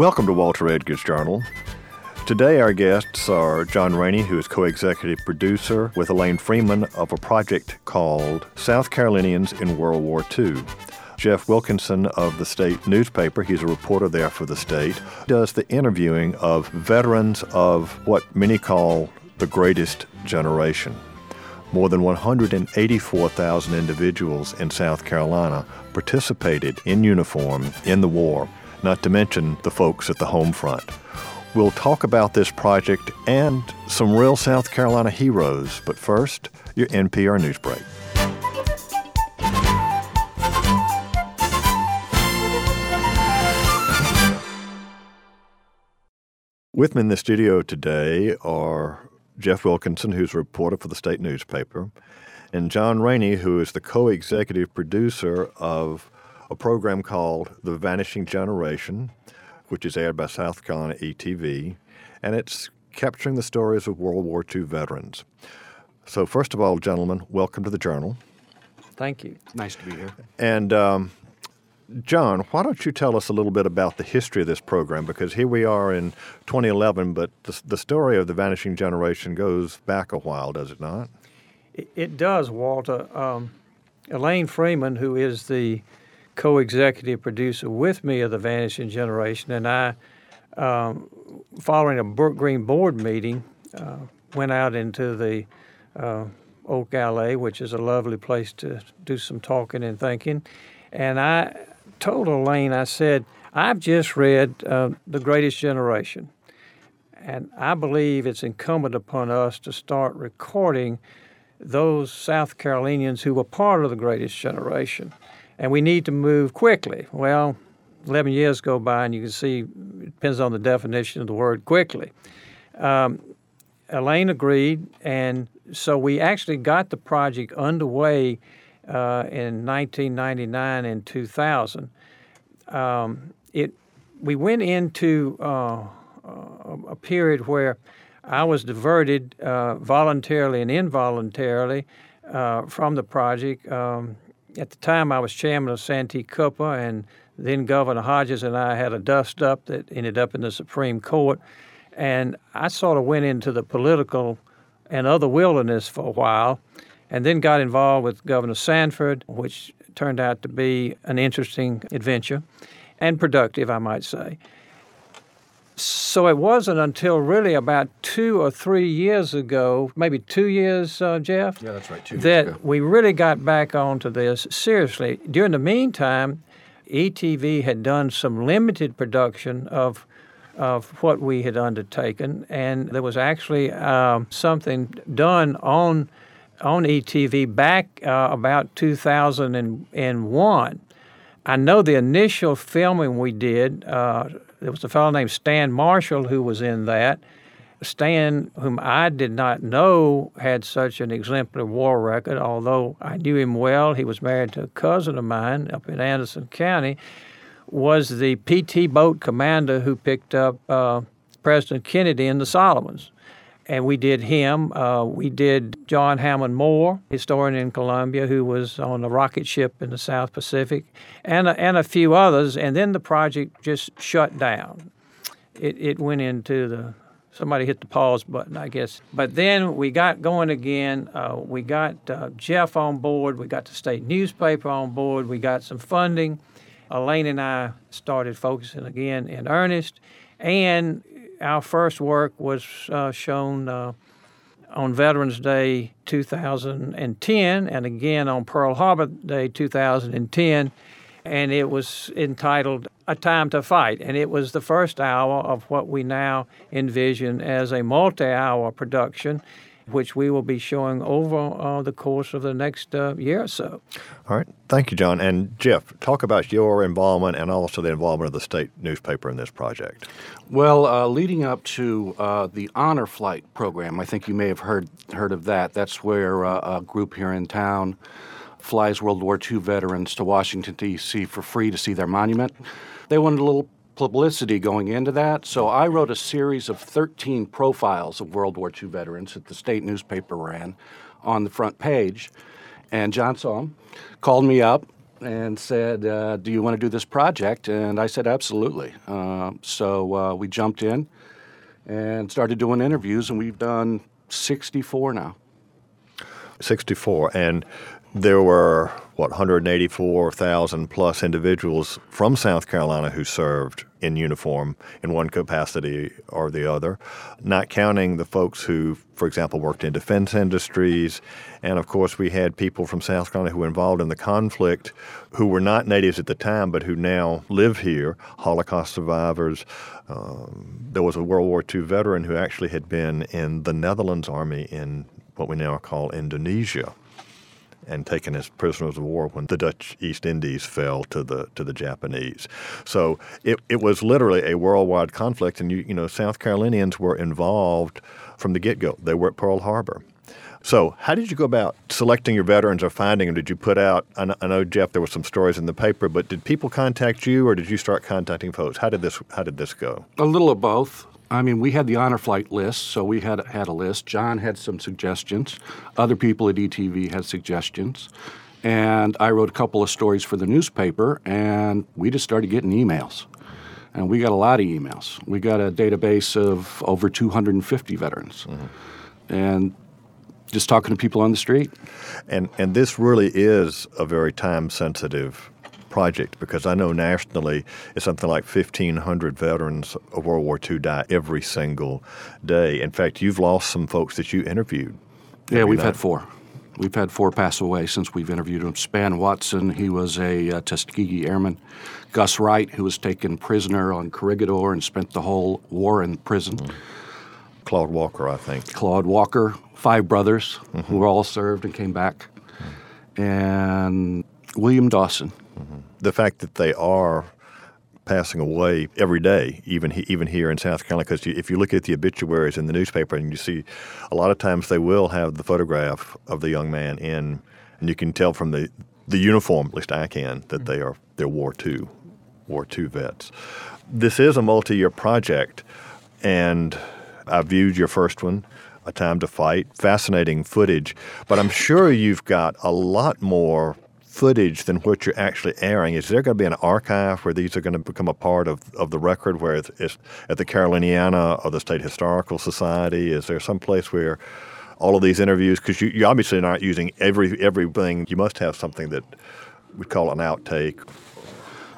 Welcome to Walter Edgar's Journal. Today, our guests are John Rainey, who is co executive producer with Elaine Freeman of a project called South Carolinians in World War II. Jeff Wilkinson of the state newspaper, he's a reporter there for the state, does the interviewing of veterans of what many call the greatest generation. More than 184,000 individuals in South Carolina participated in uniform in the war, not to mention the folks at the home front. We'll talk about this project and some real South Carolina heroes, but first, your NPR News Break. With me in the studio today are Jeff Wilkinson, who's a reporter for the state newspaper, and John Rainey, who is the co executive producer of a program called The Vanishing Generation, which is aired by South Carolina ETV, and it's capturing the stories of World War II veterans. So, first of all, gentlemen, welcome to the Journal. Thank you. Nice to be here. And um, John, why don't you tell us a little bit about the history of this program? Because here we are in 2011, but the, the story of the Vanishing Generation goes back a while, does it not? It, it does, Walter. Um, Elaine Freeman, who is the co executive producer with me of The Vanishing Generation, and I, um, following a Brookgreen board meeting, uh, went out into the uh, Oak Alley, which is a lovely place to do some talking and thinking. And I told Elaine, I said, I've just read uh, The Greatest Generation, and I believe it's incumbent upon us to start recording those South Carolinians who were part of the Greatest Generation. And we need to move quickly. Well, 11 years go by, and you can see it depends on the definition of the word quickly. Um, Elaine agreed, and so we actually got the project underway uh, in 1999 and 2000. Um, it we went into uh, a period where I was diverted uh, voluntarily and involuntarily uh, from the project. Um, at the time, I was chairman of Santee Cooper, and then Governor Hodges and I had a dust up that ended up in the Supreme Court. And I sort of went into the political and other wilderness for a while and then got involved with Governor Sanford, which turned out to be an interesting adventure and productive, I might say. So it wasn't until really about two or three years ago, maybe two years, uh, Jeff. Yeah, that's right. Two that ago. we really got back onto this seriously. During the meantime, ETV had done some limited production of of what we had undertaken, and there was actually um, something done on on ETV back uh, about 2001. I know the initial filming we did, uh, there was a fellow named Stan Marshall who was in that. Stan, whom I did not know, had such an exemplary war record, although I knew him well. He was married to a cousin of mine up in Anderson County, was the PT boat commander who picked up uh, President Kennedy in the Solomons and we did him. Uh, we did John Hammond Moore, historian in Columbia, who was on a rocket ship in the South Pacific, and a, and a few others. And then the project just shut down. It, it went into the somebody hit the pause button, I guess. But then we got going again. Uh, we got uh, Jeff on board. We got the state newspaper on board. We got some funding. Elaine and I started focusing again in earnest. And our first work was uh, shown uh, on Veterans Day 2010 and again on Pearl Harbor Day 2010. And it was entitled A Time to Fight. And it was the first hour of what we now envision as a multi hour production which we will be showing over uh, the course of the next uh, year or so. All right. Thank you, John. And Jeff, talk about your involvement and also the involvement of the state newspaper in this project. Well, uh, leading up to uh, the Honor Flight program, I think you may have heard heard of that. That's where uh, a group here in town flies World War II veterans to Washington D.C. for free to see their monument. They wanted a little publicity going into that. So I wrote a series of 13 profiles of World War II veterans that the state newspaper ran on the front page. And John saw them, called me up, and said, uh, "Do you want to do this project?" And I said, "Absolutely." Uh, so uh, we jumped in and started doing interviews, and we've done 64 now. 64, and there were what 184,000 plus individuals from South Carolina who served in uniform in one capacity or the other, not counting the folks who, for example, worked in defense industries. And of course, we had people from South Carolina who were involved in the conflict who were not natives at the time but who now live here, Holocaust survivors. Um, there was a World War II veteran who actually had been in the Netherlands Army in what we now call Indonesia and taken as prisoners of war when the Dutch East Indies fell to the to the Japanese. So it, it was literally a worldwide conflict, and you you know South Carolinians were involved from the get go. They were at Pearl Harbor. So, how did you go about selecting your veterans or finding them? Did you put out? I know, I know, Jeff, there were some stories in the paper, but did people contact you, or did you start contacting folks? How did this How did this go? A little of both. I mean, we had the honor flight list, so we had had a list. John had some suggestions. Other people at ETV had suggestions. And I wrote a couple of stories for the newspaper, and we just started getting emails. And we got a lot of emails. We got a database of over 250 veterans. Mm-hmm. And just talking to people on the street. And and this really is a very time sensitive project because I know nationally it's something like 1,500 veterans of World War II die every single day. In fact, you've lost some folks that you interviewed. Yeah, we've night. had four. We've had four pass away since we've interviewed them. Spann Watson, he was a uh, Tuskegee Airman. Gus Wright, who was taken prisoner on Corregidor and spent the whole war in prison. Mm-hmm. Claude Walker, I think. Claude Walker, five brothers mm-hmm. who all served and came back. Mm-hmm. And William Dawson, Mm-hmm. The fact that they are passing away every day, even even here in South Carolina. Because if you look at the obituaries in the newspaper, and you see, a lot of times they will have the photograph of the young man in, and you can tell from the the uniform, at least I can, that they are they're War II, War II vets. This is a multi-year project, and I viewed your first one. A Time to Fight. Fascinating footage. But I'm sure you've got a lot more footage than what you're actually airing. Is there going to be an archive where these are going to become a part of, of the record, where it's, it's at the Caroliniana or the State Historical Society? Is there some place where all of these interviews, because you, you obviously are not using every everything, you must have something that we call an outtake.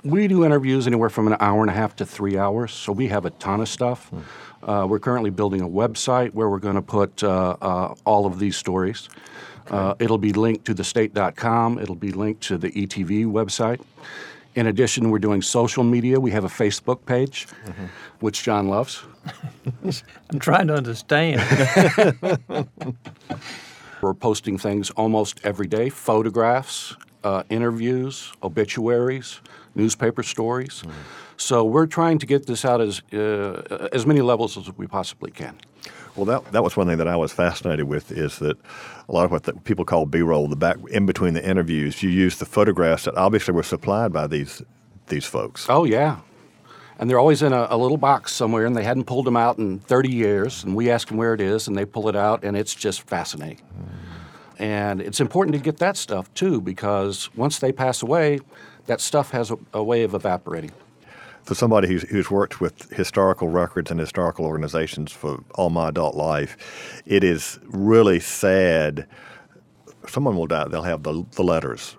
We do interviews anywhere from an hour and a half to three hours, so we have a ton of stuff. Hmm. Uh, we're currently building a website where we're going to put uh, uh, all of these stories. Uh, it'll be linked to thestate.com. It'll be linked to the ETV website. In addition, we're doing social media. We have a Facebook page, mm-hmm. which John loves. I'm trying to understand. we're posting things almost every day photographs, uh, interviews, obituaries, newspaper stories. Mm-hmm. So we're trying to get this out as, uh, as many levels as we possibly can. Well, that that was one thing that I was fascinated with is that a lot of what the, people call B-roll, the back in between the interviews, you use the photographs that obviously were supplied by these these folks. Oh yeah, and they're always in a, a, little box somewhere, and they hadn't pulled them out in 30 years. And we ask them where it is, and they pull it out, and it's just fascinating. Mm. And it's important to get that stuff too, because once they pass away, that stuff has a, a way of evaporating for somebody who's, who's worked with historical records and historical organizations for all my adult life, it is really sad. Someone will die, they'll have the, the letters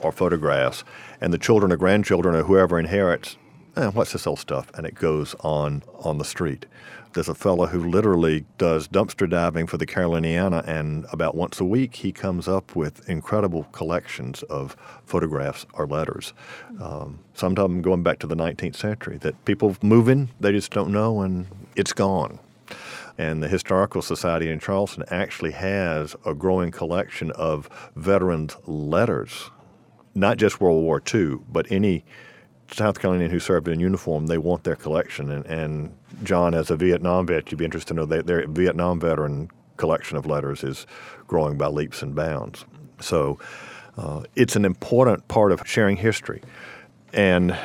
or photographs, and the children or grandchildren or whoever inherits, eh, what's this old stuff? And it goes on on the street. There's a fellow who literally does dumpster diving for the Caroliniana, and about once a week he comes up with incredible collections of photographs or letters. Um, going back to the 19th century that people moving, they just don't know, and it's gone. And the Historical Society in Charleston actually has a growing collection of veterans' letters, not just World War II, but any South Carolinian who served in uniform, they want their collection. And, and John, as a Vietnam vet, you'd be interested to know that their Vietnam veteran collection of letters is growing by leaps and bounds. So uh, it's an important part of sharing history. And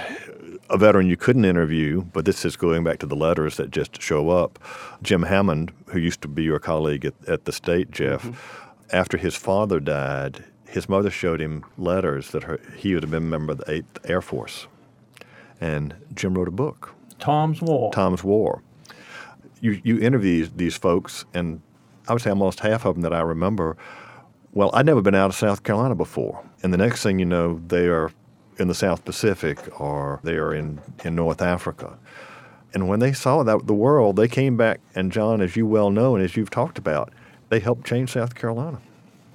a veteran you couldn't interview, but this is going back to the letters that just show up. Jim Hammond, who used to be your colleague at, at the state, Jeff, mm-hmm. after his father died, his mother showed him letters that her, he would have been a member of the 8th Air Force. And Jim wrote a book, Tom's War. Tom's War. You, you interview these, these folks, and I would say almost half of them that I remember. Well, I'd never been out of South Carolina before. And the next thing you know, they are in the South Pacific or they are in, in North Africa. And when they saw that the world, they came back, and John, as you well know and as you've talked about, they helped change South Carolina.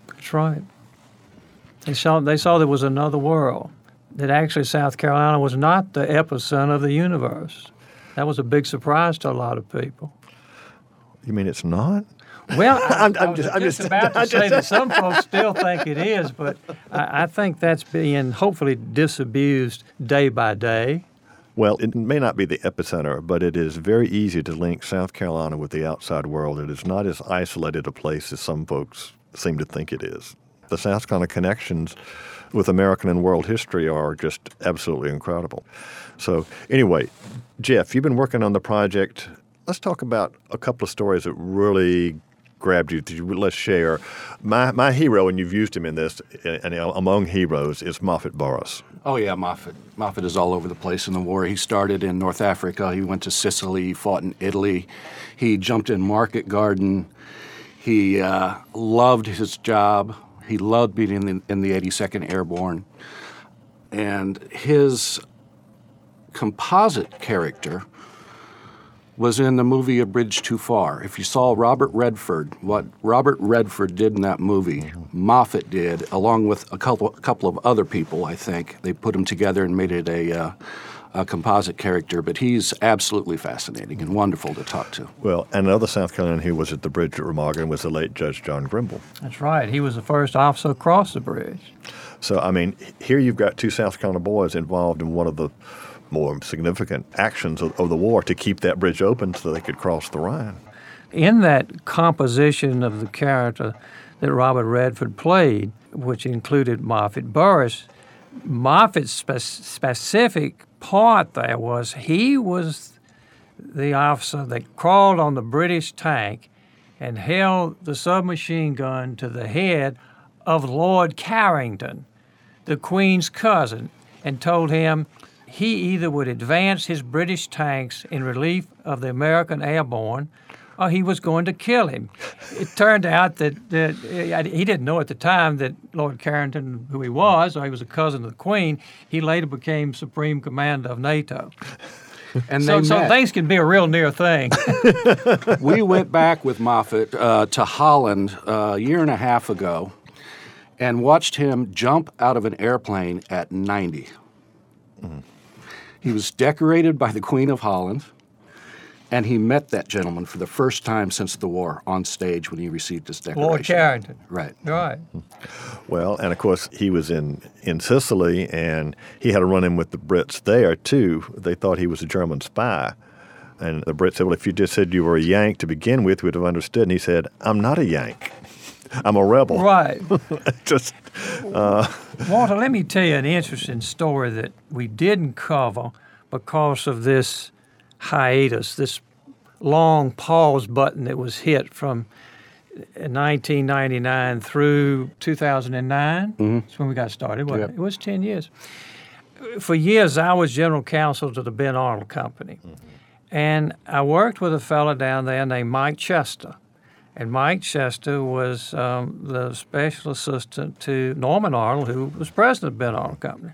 That's right. They saw they saw there was another world. That actually South Carolina was not the epicenter of the universe. That was a big surprise to a lot of people. You mean it's not? Well, I, I'm- I I'm just- just, I'm just- about to say that some folks still think it is, but I, I think that's being hopefully disabused day by day. Well, it may not be the epicenter, but it is very easy to link South Carolina with the outside world. It is not as isolated a place as some folks seem to think it is. The South Carolina connections with American and world history are just absolutely incredible. So, anyway, Jeff, you've been working on the project. Let's talk about a couple of stories that really grabbed you. Let's share. My, my hero, and you've used him in this, and among heroes, is Moffat Burris. Oh yeah, Moffat. Moffat is all over the place in the war. He started in North Africa. He went to Sicily. He fought in Italy. He jumped in Market Garden. He uh, loved his job. He loved being in the, in the 82nd Airborne. And his composite character was in the movie A Bridge Too Far. If you saw Robert Redford, what Robert Redford did in that movie, Moffat did, along with a couple, a couple of other people, I think. They put them together and made it a, uh, a composite character, but he's absolutely fascinating and wonderful to talk to. Well, another South Carolinian who was at the bridge at Remagen was the late Judge John Grimball. That's right. He was the first officer across the bridge. So, I mean, here you've got two South Carolina boys involved in one of the more significant actions of, of the war to keep that bridge open so they could cross the Rhine. in that composition of the character that Robert Redford played, which included Moffat Burris, Moffat's spe- specific part there was he was the officer that crawled on the British tank and held the submachine gun to the head of Lord Carrington, the Queen's cousin, and told him he either would advance his British tanks in relief of the American airborne or he was going to kill him. It turned out that, that uh, he didn't know at the time that Lord Carrington, who he was, or he was a cousin of the Queen, he later became Supreme Commander of NATO. And So, they so met. things can be a real near thing. we went back with Moffat uh, to Holland uh, a year and a half ago and watched him jump out of an airplane at 90. He was decorated by the Queen of Holland, and he met that gentleman for the first time since the war on stage when he received his decoration. Lord Carrington. Right. Right. Well, and of course, he was in, in Sicily and he had a run in with the Brits there, too. They thought he was a German spy. And the Brits said, Well, if you just said you were a Yank to begin with, we'd have understood. And he said, I'm not a Yank. I'm a rebel. Right. just uh, Walter, let me tell you an interesting story that we didn't cover because of this hiatus, this long pause button that was hit from 1999 through 2009. That's when we got started. wasn't Yep. it? it was 10 years. For years, I was general counsel to the Ben Arnold Company. And I worked with a fellow down there named Mike Chester. And Mike Chester was um, the special assistant to Norman Arnold, who was president of Ben Arnold Company.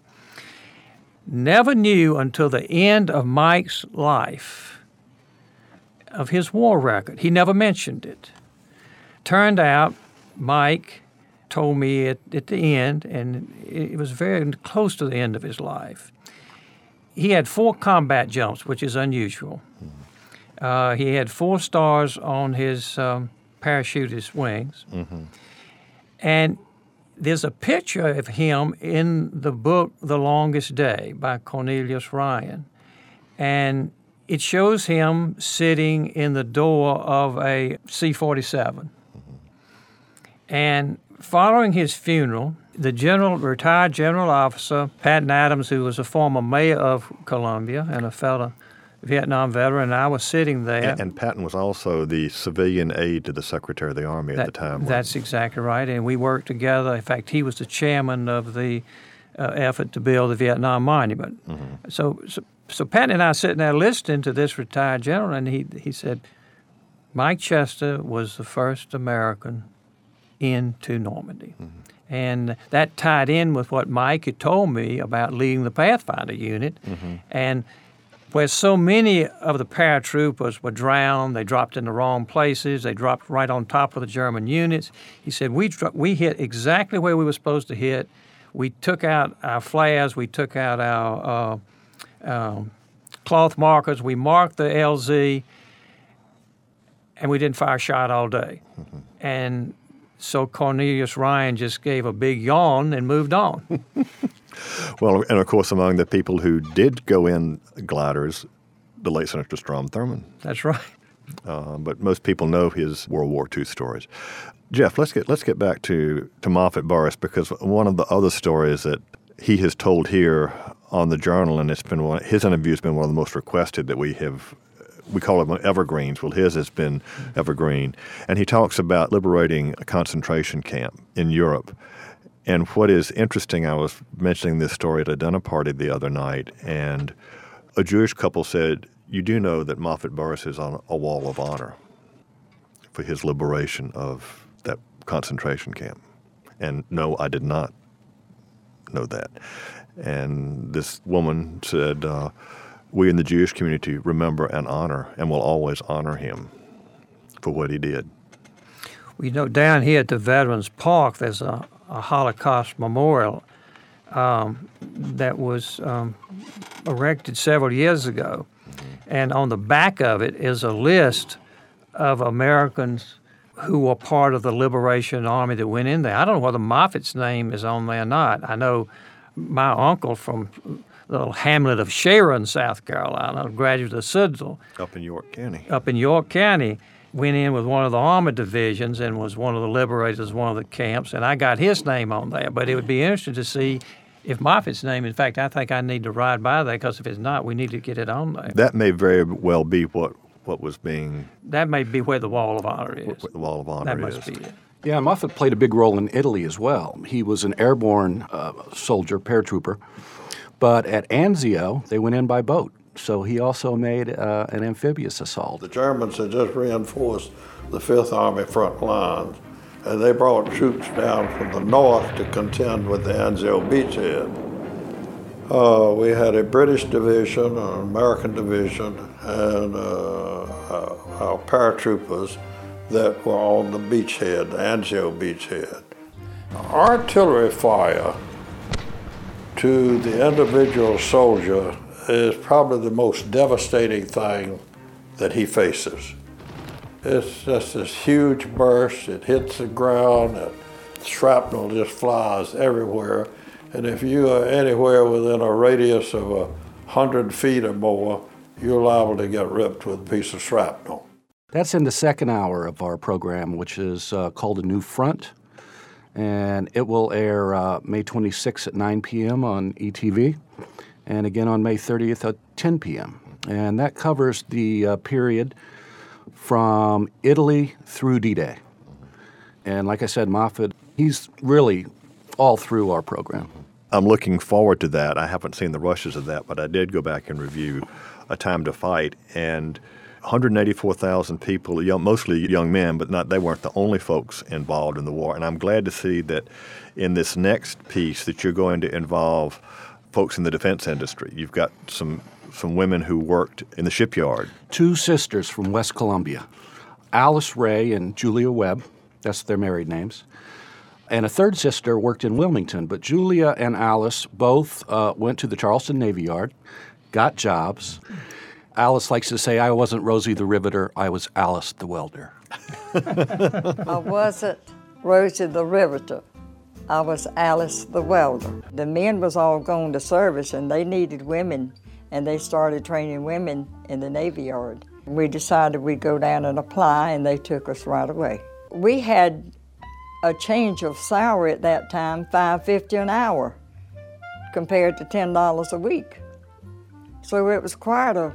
Never knew until the end of Mike's life of his war record. He never mentioned it. Turned out, Mike told me at, at the end, and it was very close to the end of his life. He had four combat jumps, which is unusual. Uh, he had four stars on his um, parachutist wings. And there's a picture of him in the book The Longest Day by Cornelius Ryan. And it shows him sitting in the door of a C 47. And following his funeral, the general, retired general officer, Patton Adams, who was a former mayor of Columbia and a fellow Vietnam veteran, and I was sitting there. And, and, Patton was also the civilian aide to the Secretary of the Army that, at the time. That's exactly right, and we worked together. In fact, he was the chairman of the uh, effort to build the Vietnam Monument. Mm-hmm. So, so, so Patton and I sitting there listening to this retired general, and he he said, Mike Chester was the first American into Normandy. Mm-hmm. And that tied in with what Mike had told me about leading the Pathfinder unit. Mm-hmm. And where so many of the paratroopers were drowned, they dropped in the wrong places, they dropped right on top of the German units. He said, We, we hit exactly where we were supposed to hit. We took out our flares, we took out our uh, uh, cloth markers, we marked the LZ, and we didn't fire a shot all day. Mm-hmm. And so Cornelius Ryan just gave a big yawn and moved on. well, and of course, among the people who did go in gliders, the late Senator Strom Thurmond. That's right. Uh, but most people know his World War II stories. Jeff, let's get let's get back to to Moffett Burris because one of the other stories that he has told here on the journal, and it's been one his interview has been one of the most requested that we have we call them evergreens. Well, his has been evergreen. And he talks about liberating a concentration camp in Europe. And what is interesting, I was mentioning this story at a dinner party the other night, and a Jewish couple said, You do know that Moffat Burris is on a wall of honor for his liberation of that concentration camp. And no, I did not know that. And this woman said, uh, we in the Jewish community remember and honor and will always honor him for what he did. We know down here at the Veterans Park, there's a, a Holocaust memorial um, that was um, erected several years ago. Mm-hmm. And on the back of it is a list of Americans who were part of the Liberation Army that went in there. I don't know whether Moffett's name is on there or not. I know my uncle from the little hamlet of Sharon, South Carolina, a graduate of. Up in York County. Up in York County. Went in with one of the armored divisions and was one of the liberators, one of the camps, and I got his name on there. But it would be interesting to see if Moffett's name, in fact, I think I need to ride by there because if it's not, we need to get it on there. That may very well be what what was being. That may be where the Wall of Honor is. Where the Wall of Honor that is. That must be it. Yeah, Moffett played a big role in Italy as well. He was an airborne uh, soldier, paratrooper, but at Anzio, they went in by boat. So he also made uh, an amphibious assault. The Germans had just reinforced the Fifth Army front lines, and they brought troops down from the north to contend with the Anzio beachhead. Uh, we had a British division, an American division, and uh, uh our paratroopers that were on the beachhead, the Anzio beachhead. Artillery fire to the individual soldier is probably the most devastating thing that he faces. It's just this huge burst, it hits the ground, and shrapnel just flies everywhere. And if you are anywhere within a radius of a hundred feet or more, you're liable to get ripped with a piece of shrapnel. That's in the second hour of our program, which is uh, called A New Front and it will air uh, May 26th at 9 p.m. on ETV, and again on May 30th at 10 p.m. And that covers the uh, period from Italy through D-Day. And like I said, Moffett, he's really all through our program. I'm looking forward to that. I haven't seen the rushes of that, but I did go back and review A Time to Fight, and 184,000 people, young, mostly young men, but not they weren't the only folks involved in the war. And I'm glad to see that in this next piece that you're going to involve folks in the defense industry. You've got some some women who worked in the shipyard. Two sisters from West Columbia, Alice Ray and Julia Webb. That's their married names. And a third sister worked in Wilmington, but Julia and Alice both uh, went to the Charleston Navy Yard, got jobs. Alice likes to say, I wasn't Rosie the Riveter, I was Alice the Welder. I wasn't Rosie the Riveter. I was Alice the Welder. The men was all going to service and they needed women and they started training women in the Navy Yard. We decided we'd go down and apply and they took us right away. We had a change of salary at that time, $5.50 an hour compared to $10 a week. So it was quite a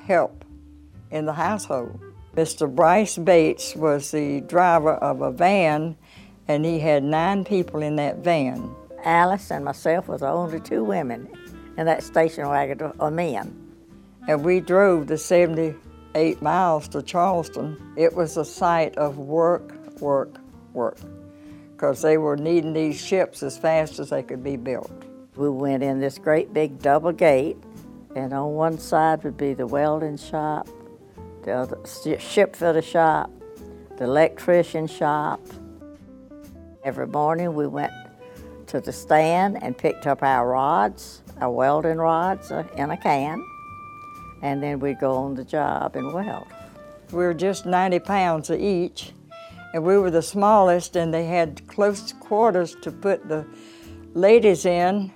help in the household. Mr. Bryce Bates was the driver of a van, and he had nine people in that van. Alice and myself was the only two women in that station wagon, or men. And we drove the 78 miles to Charleston. It was a sight of work, work, work, because they were needing these ships as fast as they could be built. We went in this great big double gate, and on one side would be the welding shop, the other ship fitter shop, the electrician shop. Every morning we went to the stand and picked up our rods, our welding rods uh, in a can, and then we'd go on the job and weld. We were just 90 pounds each, and we were the smallest, and they had close quarters to put the ladies in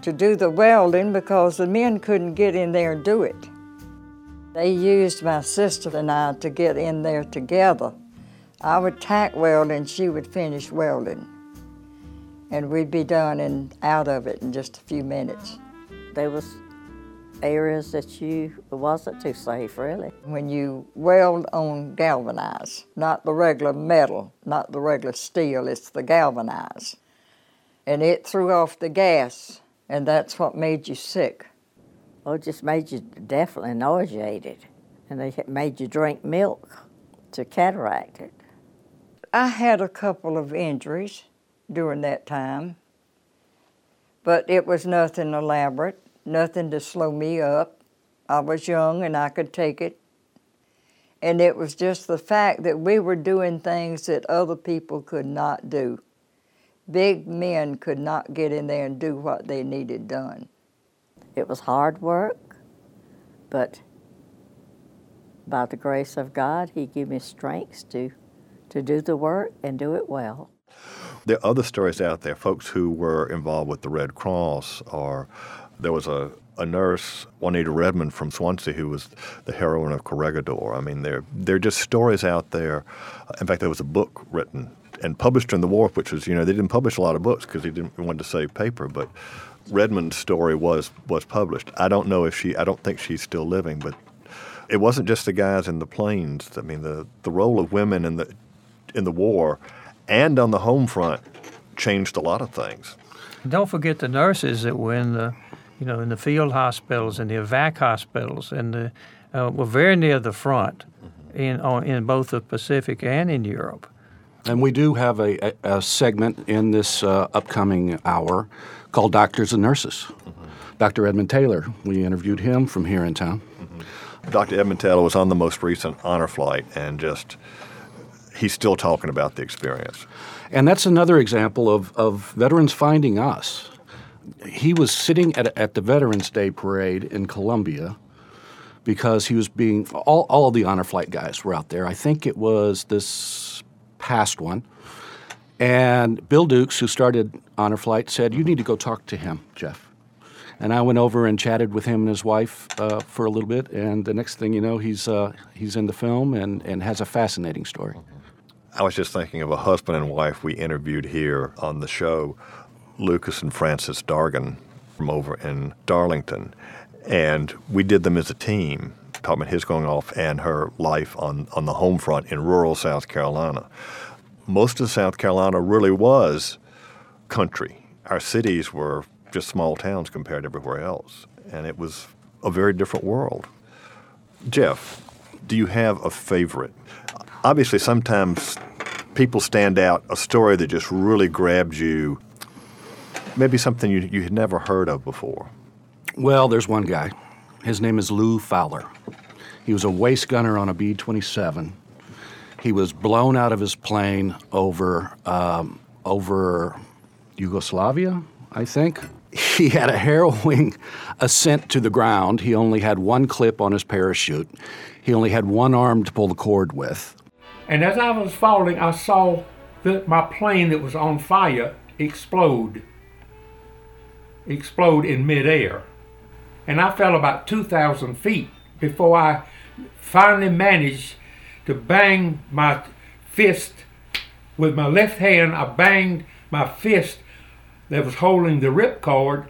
to do the welding because the men couldn't get in there and do it. They used my sister and I to get in there together. I would tack weld and she would finish welding. And we'd be done and out of it in just a few minutes. There was areas that you wasn't too safe really. When you weld on galvanized, not the regular metal, not the regular steel, it's the galvanized. And it threw off the gas, and that's what made you sick. Well, it just made you definitely nauseated, and they made you drink milk to cataract it. I had a couple of injuries during that time, but it was nothing elaborate, nothing to slow me up. I was young and I could take it. And it was just the fact that we were doing things that other people could not do. Big men could not get in there and do what they needed done. It was hard work, but by the grace of God, He gave me strength to, to do the work and do it well. There are other stories out there, folks who were involved with the Red Cross, or there was a, a nurse, Juanita Redmond from Swansea, who was the heroine of Corregidor. I mean, there, there are just stories out there. In fact, there was a book written and published in the war, which was, you know, they didn't publish a lot of books because they didn't want to save paper, but Redmond's story was was published. I don't know if she. I don't think she's still living, but it wasn't just the guys in the planes. I mean, the the role of women in the in the war and on the home front changed a lot of things. Don't forget the nurses that were in the, you know, in the field hospitals and the evac hospitals, and the, uh, were very near the front, in on, in both the Pacific and in Europe. And we do have a, a, a segment in this uh, upcoming hour called Doctors and Nurses. Mm-hmm. Dr. Edmund Taylor, we interviewed him from here in town. Mm-hmm. Dr. Edmund Taylor was on the most recent honor flight and just, he's still talking about the experience. And that's another example of, of veterans finding us. He was sitting at, at the Veterans Day parade in Columbia because he was being, all, all of the honor flight guys were out there. I think it was this past one and Bill Dukes, who started Honor Flight, said, You need to go talk to him, Jeff. And I went over and chatted with him and his wife uh, for a little bit. And the next thing you know, he's, uh, he's in the film and, and has a fascinating story. I was just thinking of a husband and wife we interviewed here on the show, Lucas and Frances Dargan from over in Darlington. And we did them as a team, talking about his going off and her life on, on the home front in rural South Carolina most of South Carolina really was country. Our cities were just small towns compared to everywhere else, and it was a very different world. Jeff, do you have a favorite? Obviously, sometimes people stand out, a story that just really grabbed you, maybe something you, you had never heard of before. Well, there's one guy. His name is Lou Fowler. He was a waist gunner on a B 27 he was blown out of his plane over um, over Yugoslavia, I think. He had a harrowing ascent to the ground. He only had one clip on his parachute. He only had one arm to pull the cord with. And as I was falling, I saw my plane that was on fire explode. Explode in midair. And I fell about 2,000 feet before I finally managed to bang my fist with my left hand. I banged my fist that was holding the ripcord,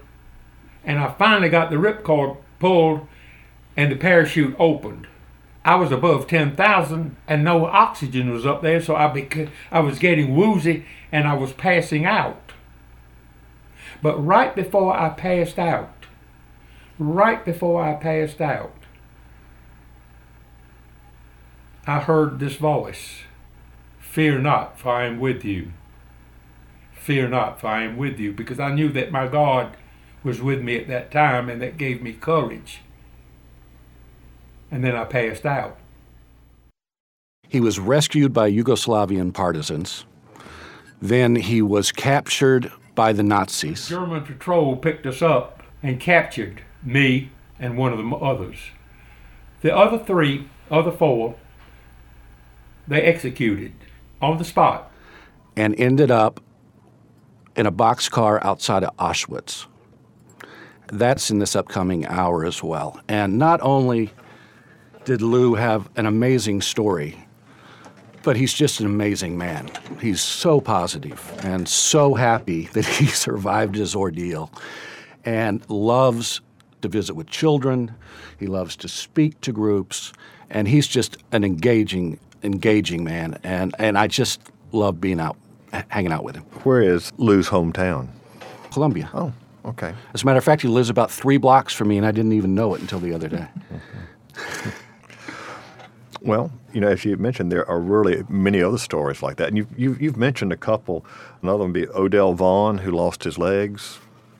and I finally got the ripcord pulled and the parachute opened. I was above 10,000 and no oxygen was up there, so I, beca- I was getting woozy and I was passing out. But right before I passed out, right before I passed out, I heard this voice Fear not, for I am with you. Fear not, for I am with you, because I knew that my God was with me at that time and that gave me courage. And then I passed out. He was rescued by Yugoslavian partisans. Then he was captured by the Nazis. German patrol picked us up and captured me and one of the others. The other three, other four, they executed on the spot. and ended up in a boxcar outside of Auschwitz. That's in this upcoming hour as well. And not only did Lou have an amazing story, but he's just an amazing man. He's so positive and so happy that he survived his ordeal and loves to visit with children. He loves to speak to groups, and he's just an engaging, engaging man. And, and I just love being out, hanging out with him. Where is Lou's hometown? Columbia. Oh, okay. As a matter of fact, he lives about three blocks from me, and I didn't even know it until the other day. Well, you know, as you mentioned, there are really many other stories like that. And you've, you've, you've mentioned a couple. Another one would be Odell Vaughn, who lost his legs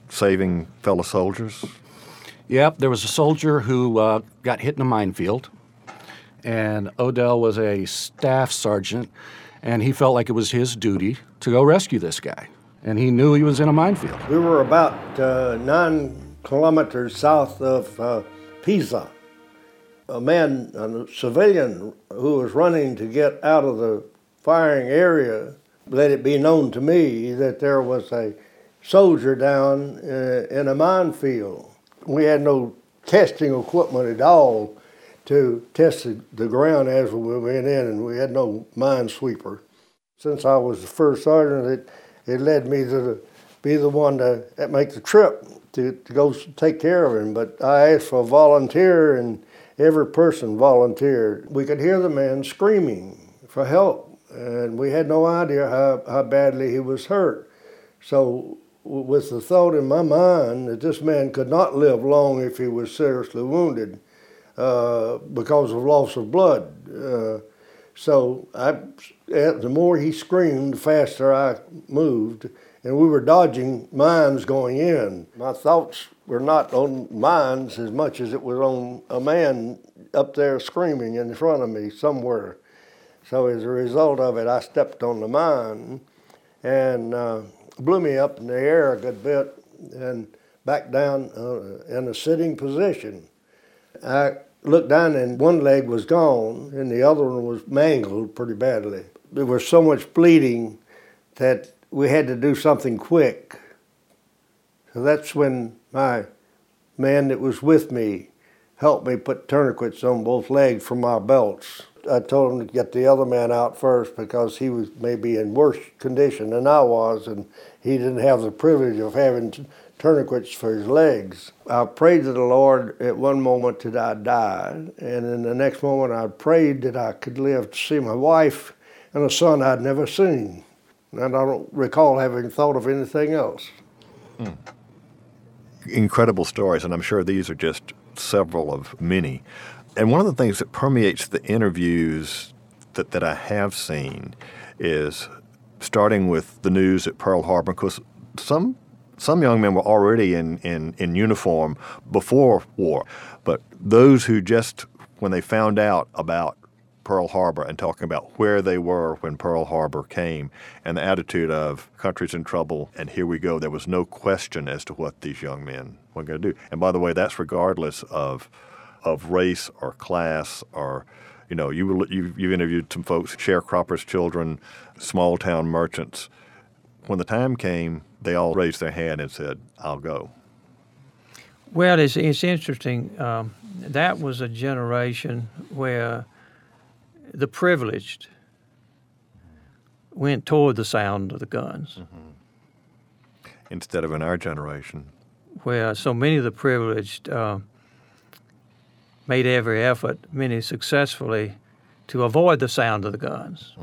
saving fellow soldiers. Yep, there was a soldier who uh, got hit in a minefield, and Odell was a staff sergeant, and he felt like it was his duty to go rescue this guy. And he knew he was in a minefield. We were about uh, nine kilometers south of uh, Pisa. A man, a civilian who was running to get out of the firing area, let it be known to me that there was a soldier down uh, in a minefield. We had no testing equipment at all to test the, ground as we went in, and we had no minesweeper. Since I was the first sergeant, it, it led me to the, be the one to make the trip to, to go take care of him. But I asked for a volunteer, and every person volunteered. We could hear the man screaming for help, and we had no idea how, how badly he was hurt. So, with the thought in my mind that this man could not live long if he was seriously wounded uh, because of loss of blood. Uh, so I, the more he screamed, the faster I moved, and we were dodging mines going in. My thoughts were not on mines as much as it was on a man up there screaming in front of me somewhere. So as a result of it, I stepped on the mine and uh, blew me up in the air a good bit and back down uh, in a sitting position. I looked down and one leg was gone and the other one was mangled pretty badly. There was so much bleeding that we had to do something quick. So that's when my man that was with me helped me put tourniquets on both legs from my belts. I told him to get the other man out first because he was maybe in worse condition than I was, and he didn't have the privilege of having tourniquets for his legs. I prayed to the Lord at one moment that I died, and in the next moment I prayed that I could live to see my wife and a son I'd never seen. And I don't recall having thought of anything else. Hmm. incredible stories, and I'm sure these are just several of many. And one of the things that permeates the interviews that, that I have seen is starting with the news at Pearl Harbor, because some some young men were already in, in, in uniform before war, but those who just when they found out about Pearl Harbor and talking about where they were when Pearl Harbor came and the attitude of country's in trouble and here we go. There was no question as to what these young men were going to do. And by the way, that's regardless of of race or class or you know you were, you you interviewed some folks, sharecroppers' children, small town merchants. When the time came, they all raised their hand and said, "I'll go." Well, it's, it's interesting. Um, that was a generation where the privileged went toward the sound of the guns, Instead of in our generation, where so many of the privileged uh, made every effort, many successfully, to avoid the sound of the guns.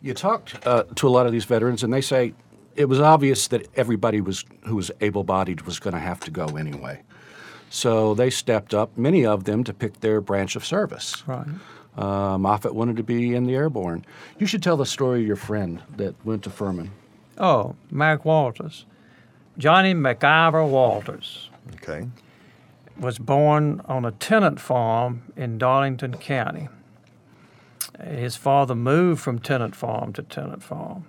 You talked uh, to a lot of these veterans, and they say it was obvious that everybody was who was able-bodied was going to have to go anyway. So they stepped up, many of them, to pick their branch of service. Right. Uh, Moffat wanted to be in the airborne. You should tell the story of your friend that went to Furman. Oh, Mac Walters. Johnnie McKeiver Walters Okay. was born on a tenant farm in Darlington County. His father moved from tenant farm to tenant farm.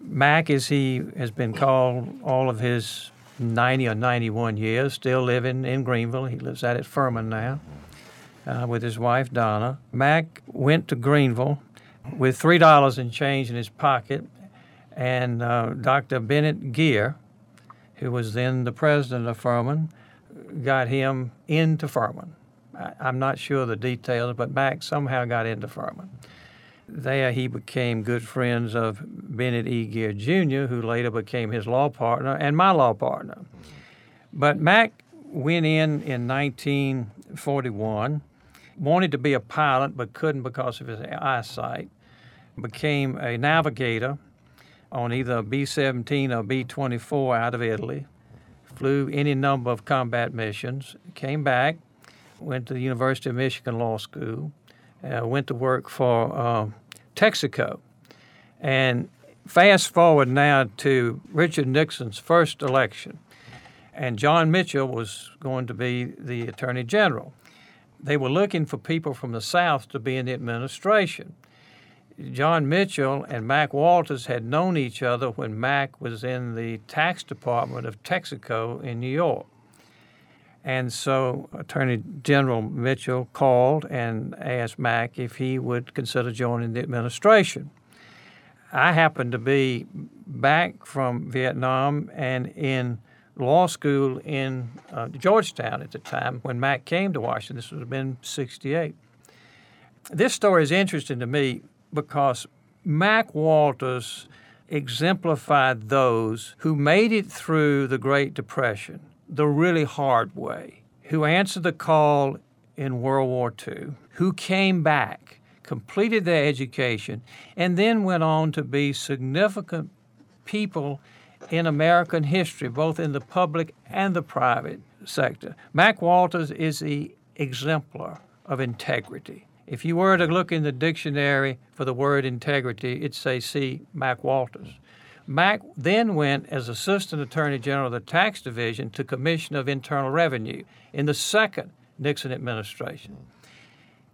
Mac, as he has been called all of his 90 or 91 years, still living in Greenville. He lives out at Furman now uh, with his wife Donna. Mac went to Greenville with $3 in change in his pocket, and uh, Dr. Bennette Geer, who was then the president of Furman, got him into Furman. I, I'm not sure the details, but Mac somehow got into Furman. There, he became good friends of Bennett E. Gear Jr., who later became his law partner and my law partner. But Mac went in in 1941, wanted to be a pilot but couldn't because of his eyesight, became a navigator on either a B 17 or B 24 out of Italy, flew any number of combat missions, came back, went to the University of Michigan Law School, uh, went to work for uh, Texaco. And fast forward now to Richard Nixon's first election, and John Mitchell was going to be the Attorney General. They were looking for people from the South to be in the administration. John Mitchell and Mac Walters had known each other when Mac was in the tax department of Texaco in New York. And so Attorney General Mitchell called and asked Mac if he would consider joining the administration. I happened to be back from Vietnam and in law school in uh, Georgetown at the time when Mac came to Washington. This would have been 68. This story is interesting to me because Mac Walters exemplified those who made it through the Great Depression the really hard way, who answered the call in World War II, who came back, completed their education, and then went on to be significant people in American history, both in the public and the private sector. Mac Walters is the exemplar of integrity. If you were to look in the dictionary for the word integrity, it'd say see Mac Walters. Mac then went as Assistant Attorney General of the Tax Division to Commission of Internal Revenue in the second Nixon administration.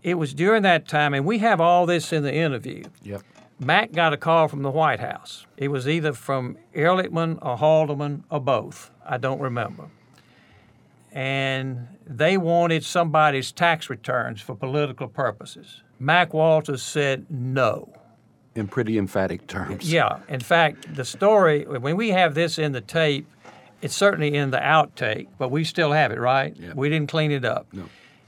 It was during that time, and we have all this in the interview. Yep. Mac got a call from the White House. It was either from Ehrlichman or Haldeman or both. I don't remember. And they wanted somebody's tax returns for political purposes. Mac Walters said no. In pretty emphatic terms. Yeah. In fact, the story, when we have this in the tape, it's certainly in the outtake, but we still have it, right? Yeah. We didn't clean it up. No.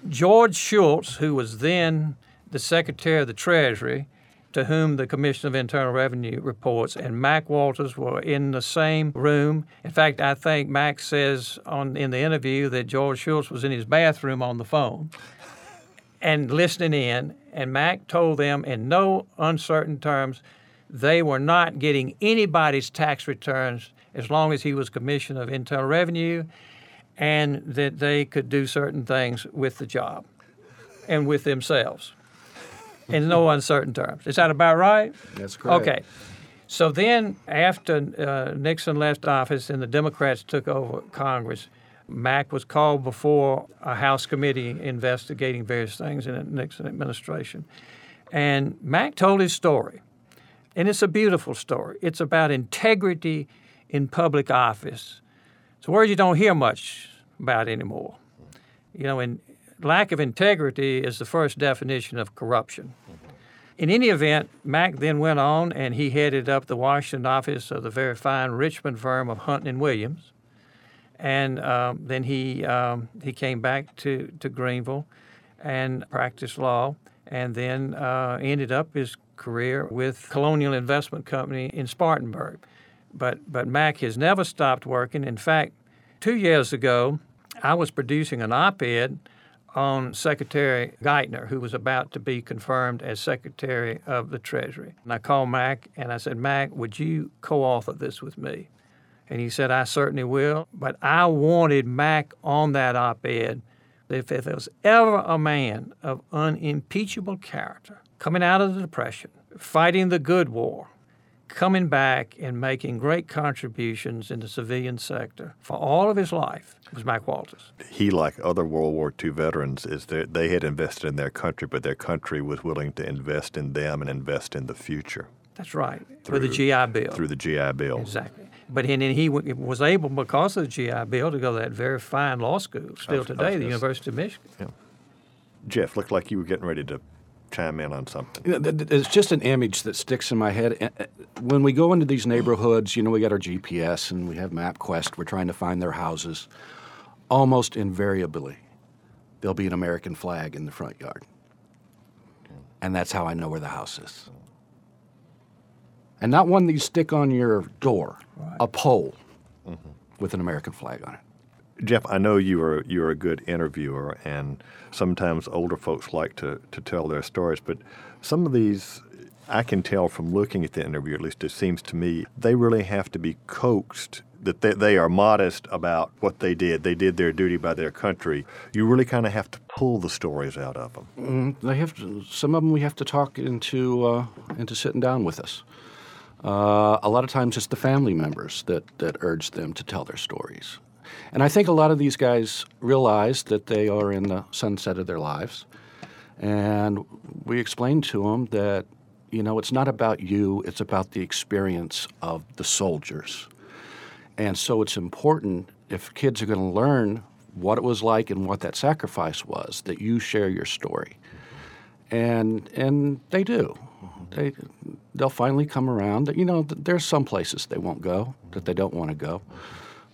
George Shultz, who was then the Secretary of the Treasury, to whom the Commission of Internal Revenue reports, and Mac Walters were in the same room. In fact, I think Mac says on in the interview that George Shultz was in his bathroom on the phone and listening in, and Mac told them in no uncertain terms they were not getting anybody's tax returns as long as he was Commissioner of Internal Revenue, and that they could do certain things with the job and with themselves in no uncertain terms. Is that about right? That's correct. Okay. So then, after uh, Nixon left office and the Democrats took over Congress, Mac was called before a House committee investigating various things in the Nixon administration. And Mac told his story. And it's a beautiful story. It's about integrity in public office. It's a word you don't hear much about anymore. You know, and lack of integrity is the first definition of corruption. In any event, Mac then went on and he headed up the Washington office of the very fine Richmond firm of Hunt and Williams. And um, then he, um, he came back to, to Greenville and practiced law and then uh, ended up his career with Colonial Investment Company in Spartanburg. But, but Mac has never stopped working. In fact, two years ago, I was producing an op ed on Secretary Geithner, who was about to be confirmed as Secretary of the Treasury. And I called Mac and I said, Mac, would you co author this with me? And he said, I certainly will. But I wanted Mac on that op ed. If, if there was ever a man of unimpeachable character coming out of the Depression, fighting the good war, coming back and making great contributions in the civilian sector for all of his life was Mac Walters. He, like other World War II veterans, is that they had invested in their country, but their country was willing to invest in them and invest in the future. That's right, through, the GI Bill. Through the GI Bill. Exactly. But and he was able, because of the GI Bill, to go to that very fine law school still was, today, the University of Michigan. Yeah. Jeff, looked like you were getting ready to chime in on something. It's just an image that sticks in my head. When we go into these neighborhoods, you know, we got our GPS and we have MapQuest. We're trying to find their houses. Almost invariably, there'll be an American flag in the front yard. And that's how I know where the house is. And not one that you stick on your door, right. a pole mm-hmm. with an American flag on it. Jeff, I know you are you're a good interviewer, and sometimes older folks like to, to tell their stories. But some of these, I can tell from looking at the interview, at least it seems to me, they really have to be coaxed. That they, they are modest about what they did. They did their duty by their country. You really kind of have to pull the stories out of them. Mm, they have to, some of them we have to talk into uh, into sitting down with us. Uh, a lot of times it's the family members that, that urge them to tell their stories. And I think a lot of these guys realize that they are in the sunset of their lives. And we explained to them that, you know, it's not about you, it's about the experience of the soldiers. And so it's important if kids are going to learn what it was like and what that sacrifice was, that you share your story. And, and they do. They, they'll finally come around. You know, there's some places they won't go, that they don't want to go.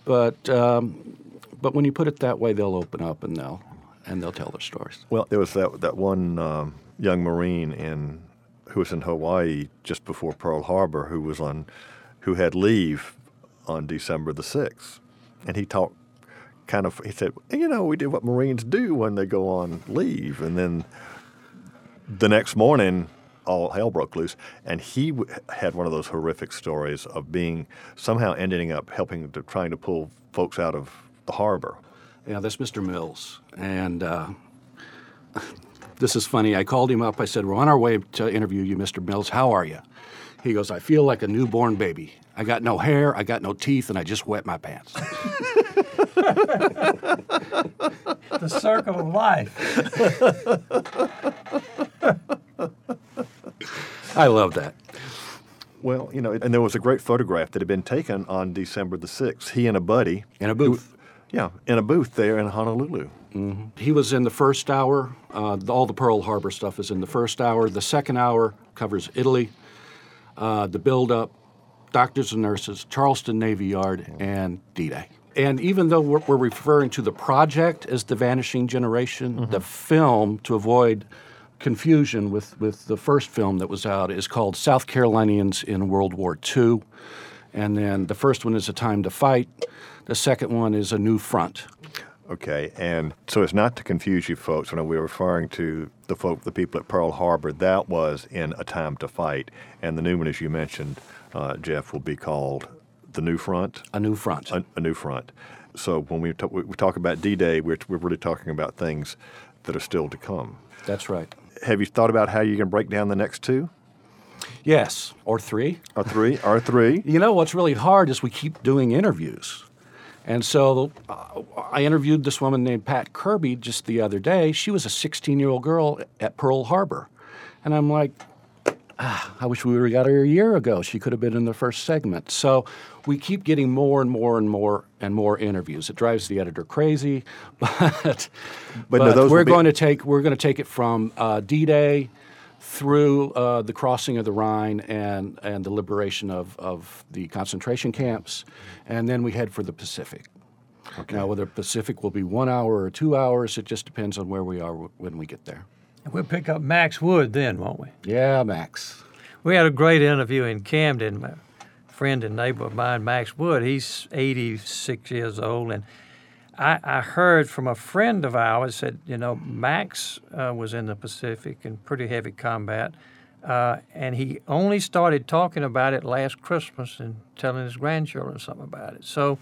But um, but when you put it that way, they'll open up and they'll and they'll tell their stories. Well, there was that that one um, young Marine in who was in Hawaii just before Pearl Harbor who was on who had leave on December the sixth, and he talked kind of he said, you know, we did what Marines do when they go on leave, and then the next morning all hell broke loose. And he w- had one of those horrific stories of being somehow ending up helping to trying to pull folks out of the harbor. Yeah, that's Mr. Mills. And uh, this is funny. I called him up. I said, We're on our way to interview you, Mr. Mills. How are you? He goes, I feel like a newborn baby. I got no hair, I got no teeth, and I just wet my pants. the circle of life. I love that. Well, you know, and there was a great photograph that had been taken on December the 6th. He and a buddy. In a booth. Who, yeah, in a booth there in Honolulu. Mm-hmm. He was in the first hour. Uh, all the Pearl Harbor stuff is in the first hour. The second hour covers Italy, uh, the buildup, doctors and nurses, Charleston Navy Yard, and D Day. And even though we're, we're, referring to the project as the vanishing generation, mm-hmm. the film, to avoid confusion with, with the first film that was out is called South Carolinians in World War II. And then the first one is A Time to Fight. The second one is A New Front. Okay, and so it's not to confuse you folks when we're referring to the folk, the people at Pearl Harbor. That was in A Time to Fight, and the new one, as you mentioned, uh, Jeff, will be called The New Front. A New Front. A, a New Front. So when we, talk, we talk about D-Day, we're, we're really talking about things that are still to come. That's right have you thought about how you're going to break down the next two? Yes, or three. Or three, or three. You know, what's really hard is we keep doing interviews. And so uh, I interviewed this woman named Pat Kirby just the other day. She was a 16 year old girl at Pearl Harbor. And I'm like, ah, I wish we would have got her a year ago. She could have been in the first segment. So we keep getting more and more and more and more interviews. It drives the editor crazy, but but, but no, we're going to take we're going to take it from uh, D-Day through uh, the crossing of the Rhine and and the liberation of of the concentration camps, and then we head for the Pacific. Okay. Now, whether Pacific will be one hour or two hours, it just depends on where we are w- when we get there. We'll pick up Max Wood then, won't we? Yeah, Max. We had a great interview in Camden. My friend and neighbor of mine, Max Wood, he's 86 years old, and I, I heard from a friend of ours that you know Max uh, was in the Pacific in pretty heavy combat, uh, and he only started talking about it last Christmas and telling his grandchildren something about it. So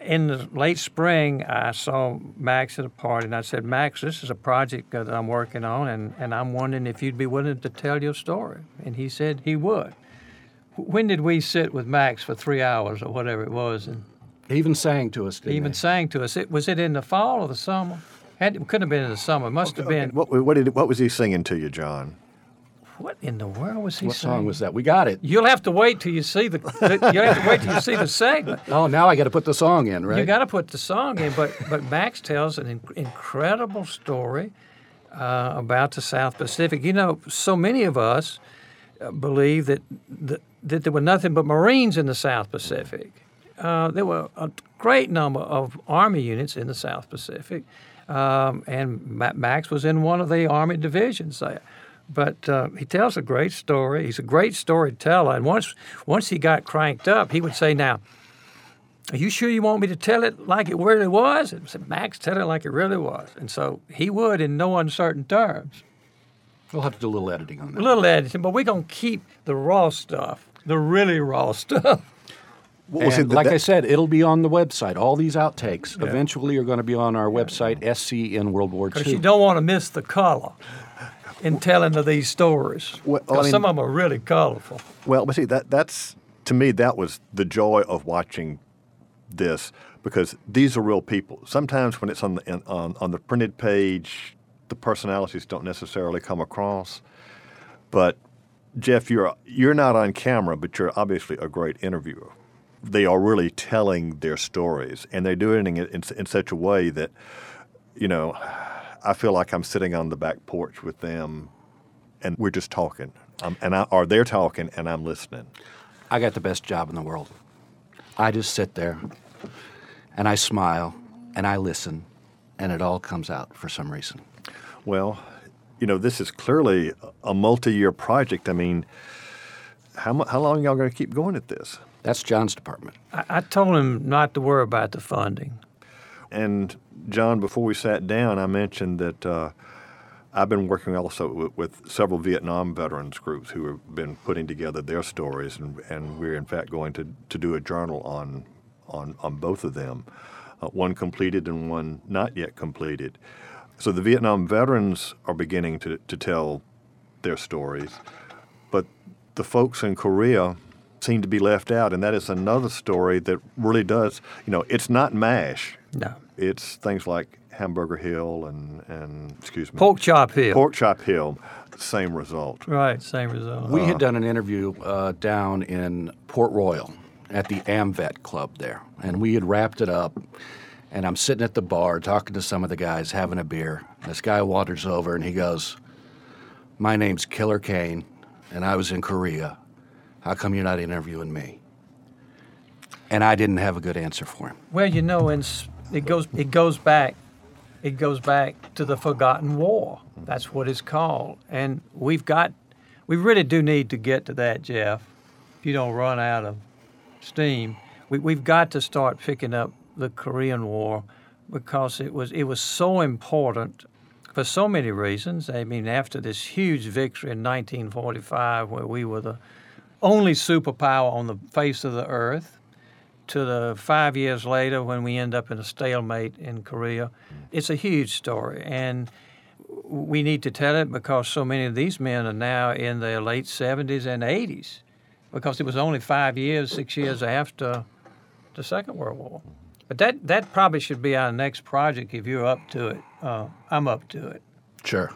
in the late spring, I saw Max at a party, and I said, Max, this is a project that I'm working on, and, and I'm wondering if you'd be willing to tell your story. And he said he would. When did we sit with Max for three hours or whatever it was? And He even sang to us. Didn't he even he? sang to us. It, was it in the fall or the summer? Had, it couldn't have been in the summer. It must have been. What, what, did, what was he singing to you, John? What in the world was he What saying? song was that? We got it. You'll have to wait till you see the. the you'll have to wait till you see the segment. Oh, now I got to put the song in, right? You got to put the song in, but but Max tells an in- incredible story uh, about the South Pacific. You know, so many of us uh, believe that, that that there were nothing but Marines in the South Pacific. Uh, there were a great number of Army units in the South Pacific, um, and Ma- Max was in one of the Army divisions there. But uh, he tells a great story. He's a great storyteller, and once once he got cranked up, he would say, "Now." Are you sure you want me to tell it like it really was? And I said, Max, tell it like it really was. And so he would in no uncertain terms. We'll have to do a little editing on that. A little editing, but we're going to keep the raw stuff, the really raw stuff. What was And it that- like I said, it'll be on the website. All these outtakes eventually are going to be on our website, SC in World War Because II. you don't want to miss the color in telling of these stories. Well, I mean- some of them are really colorful. Well, but see that that's to me that was the joy of watching this because these are real people. Sometimes when it's on the in, on on the printed page, the personalities don't necessarily come across. But Jeff, you're you're not on camera, but you're obviously a great interviewer. They are really telling their stories, and they're doing it in, in such a way that, you know, I feel like I'm sitting on the back porch with them, and we're just talking, um, and I, or they're talking, and I'm listening. I got the best job in the world. I just sit there and I smile and I listen, and it all comes out for some reason. Well, you know, this is clearly a multi-year project. I mean, how how long y'all going to keep going at this? That's John's department. I, I told him not to worry about the funding. And John, before we sat down, I mentioned that uh, I've been working also with, with several Vietnam veterans groups who have been putting together their stories, and, and we're in fact going to, to do a journal on on, on both of them, uh, one completed and one not yet completed. So the Vietnam veterans are beginning to, to tell their stories, but the folks in Korea seem to be left out, and that is another story that really does, you know, it's not MASH. No. It's things like Hamburger Hill and, and excuse me, Pork Chop Hill. Pork Chop Hill, same result. Right, same result. We had done an interview uh, down in Port Royal at the AMVET Club there, and we had wrapped it up. And I'm sitting at the bar talking to some of the guys, having a beer. This guy wanders over and he goes, "My name's Killer Kane, and I was in Korea. How come you're not interviewing me?" And I didn't have a good answer for him. Well, you know, and s- it goes it goes back it goes back to the forgotten war. That's what it's called. And we've got we really do need to get to that, Jeff. If you don't run out of steam, we, we've got to start picking up the Korean War because it was it was so important for so many reasons. I mean, after this huge victory in 1945, where we were the only superpower on the face of the earth, to the five years later when we end up in a stalemate in Korea. It's a huge story, and we need to tell it because so many of these men are now in their late 70s and 80s because it was only five years, six years after the Second World War. But that, that probably should be our next project if you're up to it. Uh, I'm up to it. Sure,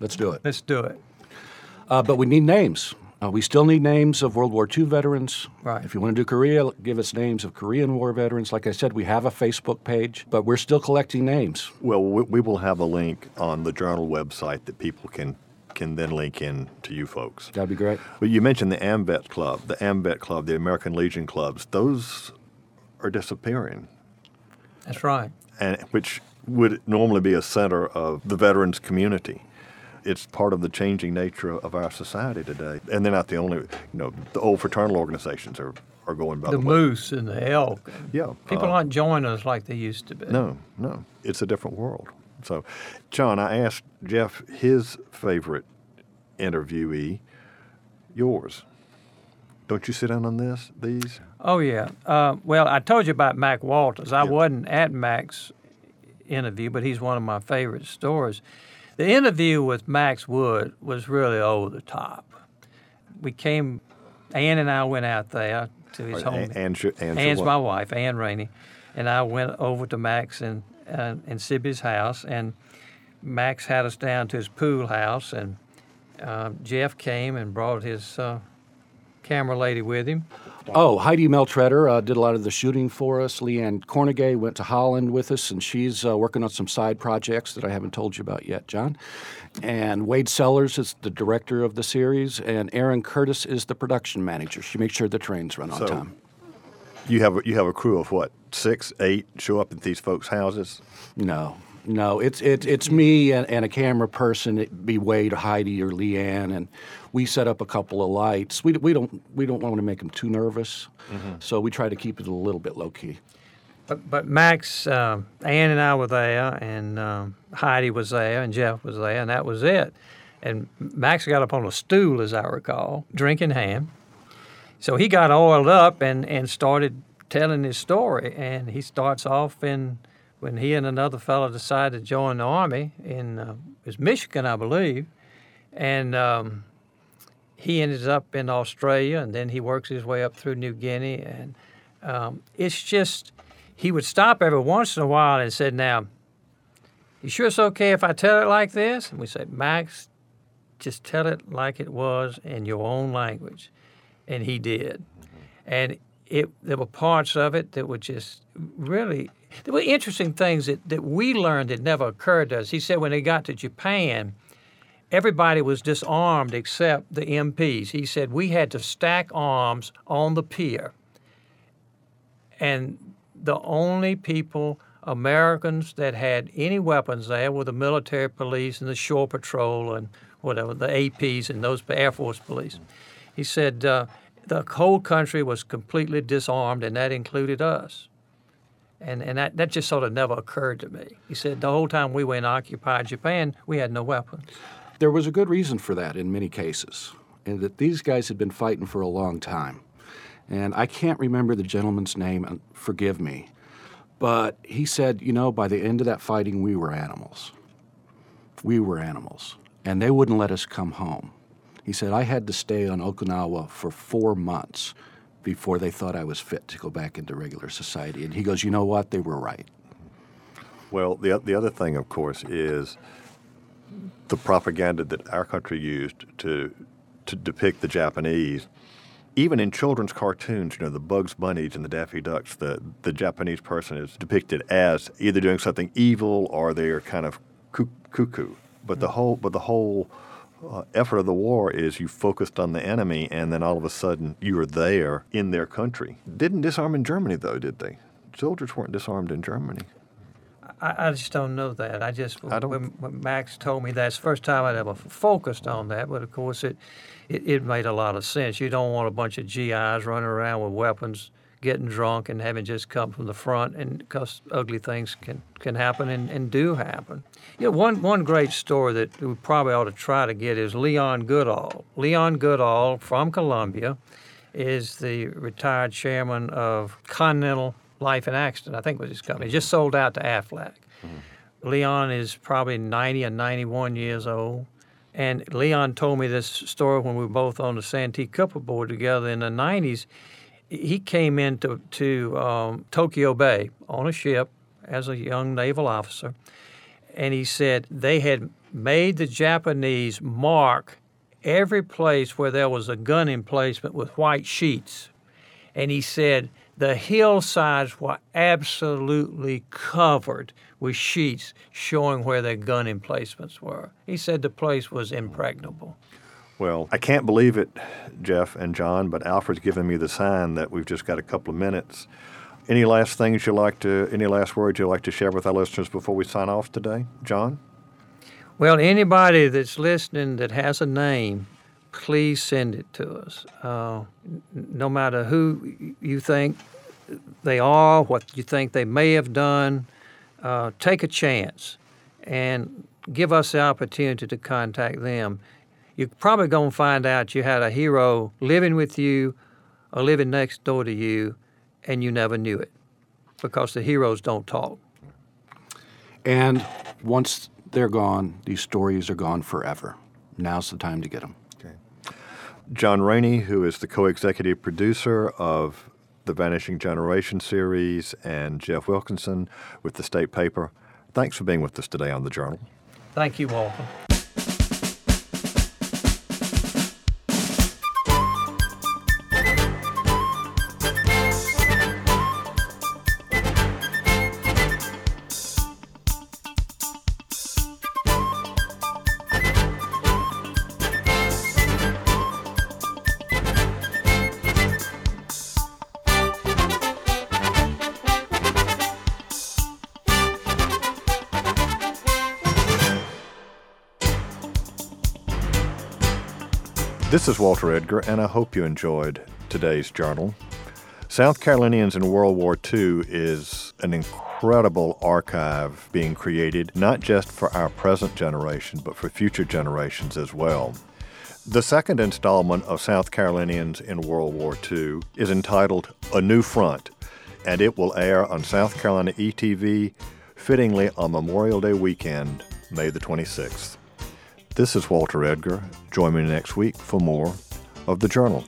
let's do it. Let's do it. Uh, but we need names. Uh, we still need names of World War II veterans. Right. If you want to do Korea, give us names of Korean War veterans. Like I said, we have a Facebook page, but we're still collecting names. Well, we, we will have a link on the journal website that people can can then link in to you folks. That'd be great. But you mentioned the AMVET Club, the AMVET Club, the American Legion clubs. Those are disappearing, That's right. and which would normally be a center of the veterans community. It's part of the changing nature of our society today, and they're not the only. You know, the old fraternal organizations are are going by the the, moose and the elk. Yeah, People uh, aren't joining us like they used to be. No, no, it's a different world. So, John, I asked Jeff his favorite interviewee, yours. Don't you sit in on this? These? Oh yeah. Uh, well, I told you about Mac Walters. I Yeah. wasn't at Mac's interview, but he's one of my favorite stories. The interview with Max Wood was really over the top. We came, Ann and I went out there to his Or home. Ann- your- Ann's my wife, Ann Rainey, and I went over to Max and uh, and Sibby's house, and Max had us down to his pool house, and uh, Jeff came and brought his uh, camera lady with him. Oh, Heidi Meltretter uh, did a lot of the shooting for us. Leanne Cornegay went to Holland with us, and she's uh, working on some side projects that I haven't told you about yet, John. And Wade Sellers is the director of the series, and Erin Curtis is the production manager. She makes sure the trains run on So- time. You have a, you have a crew of what? Six, eight show up at these folks' houses. No, no, it's it's it's me and, and a camera person. It'd be Wade, Heidi, or Leanne, and we set up a couple of lights. We, we don't we don't want to make them too nervous, so we try to keep it a little bit low key. But, but Max, um, Ann and I were there, and um, Heidi was there, and Jeff was there, and that was it. And Max got up on a stool, as I recall, drinking ham. So he got oiled up and, and started telling his story. And he starts off in when he and another fellow decided to join the army in uh, it was Michigan, I believe, and um, he ended up in Australia, and then he works his way up through New Guinea, and um, it's just he would stop every once in a while and said, "Now, you sure it's okay if I tell it like this?" And we said, "Max, just tell it like it was in your own language," and he did, and it there were parts of it that were just really there were interesting things that, that we learned that never occurred to us. He said when they got to Japan, everybody was disarmed except the MPs. He said we had to stack arms on the pier and the only people, Americans, that had any weapons there were the military police and the shore patrol and whatever, the APs and those Air Force police. He said uh, the whole country was completely disarmed, and that included us. And, and that, that just sort of never occurred to me. He said the whole time we were in occupied Japan, we had no weapons. There was a good reason for that in many cases, and that these guys had been fighting for a long time. And I can't remember the gentleman's name, forgive me, but he said, you know, by the end of that fighting, we were animals. We were animals, and they wouldn't let us come home. He said, I had to stay on Okinawa for four months before they thought I was fit to go back into regular society. And he goes, you know what? They were right. Well, the the other thing, of course, is the propaganda that our country used to to depict the Japanese. Even in children's cartoons, you know, the Bugs Bunnies and the Daffy Ducks, the, the Japanese person is depicted as either doing something evil or they're kind of cuckoo. But the whole, but the whole uh, effort of the war is you focused on the enemy, and then all of a sudden you are there in their country. Didn't disarm in Germany, though, did they? Soldiers weren't disarmed in Germany. I, I just don't know that. I just I when, when Max told me that's the first time I'd ever focused on that. But of course, it, it it made a lot of sense. You don't want a bunch of GIs running around with weapons, getting drunk, and having just come from the front, and because ugly things can can happen and, and do happen. You know, one one great story that we probably ought to try to get is Leon Goodall. Leon Goodall from Columbia is the retired chairman of Continental Life and Accident, I think was his company. He just sold out to Aflac. Leon is probably 90 or 91 years old. And Leon told me this story when we were both on the Santee Cooper board together in the 90s. He came into to um, Tokyo Bay on a ship as a young naval officer, and he said they had made the Japanese mark every place where there was a gun emplacement with white sheets. And he said the hillsides were absolutely covered with sheets showing where their gun emplacements were. He said the place was impregnable. Well, I can't believe it, Jeff and John, but Alfred's given me the sign that we've just got a couple of minutes. Any last things you'd like to, any last words you'd like to share with our listeners before we sign off today, John? Well, anybody that's listening that has a name, please send it to us. Uh, no matter who you think they are, what you think they may have done, uh, take a chance and give us the opportunity to contact them. You're probably going to find out you had a hero living with you or living next door to you, and you never knew it because the heroes don't talk. And once they're gone, these stories are gone forever. Now's the time to get them. John Rainey, who is the co executive producer of the Vanishing Generation series, and Jeff Wilkinson with the State Paper. Thanks for being with us today on the Journal. Thank you, Walter. This is Walter Edgar, and I hope you enjoyed today's journal. South Carolinians in World War II is an incredible archive being created, not just for our present generation, but for future generations as well. The second installment of South Carolinians in World War II is entitled A New Front, and it will air on South Carolina ETV fittingly on Memorial Day weekend, May the 26th. This is Walter Edgar. Join me next week for more of the Journal.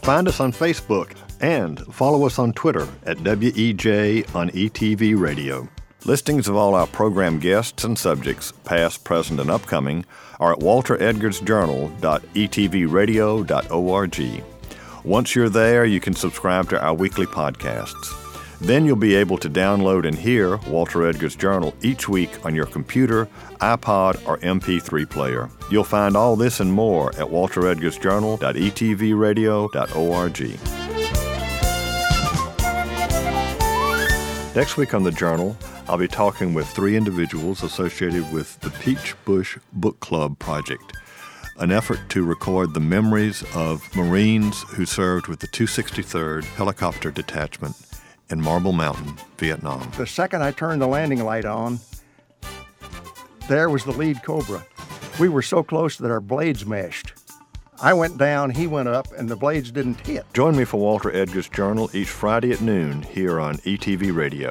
Find us on Facebook and follow us on Twitter at WEJ on ETV Radio. Listings of all our program guests and subjects, past, present, and upcoming, are at walteredgarsjournal.etvradio.org. Once you're there, you can subscribe to our weekly podcasts. Then you'll be able to download and hear Walter Edgar's Journal each week on your computer, iPod, or MP3 player. You'll find all this and more at walteredgarsjournal.etvradio.org. Next week on the Journal, I'll be talking with three individuals associated with the Peach Bush Book Club project, an effort to record the memories of Marines who served with the 263rd Helicopter Detachment in Marble Mountain, Vietnam. The second I turned the landing light on, there was the lead Cobra. We were so close that our blades meshed. I went down, he went up, and the blades didn't hit. Join me for Walter Edgar's Journal each Friday at noon here on ETV Radio.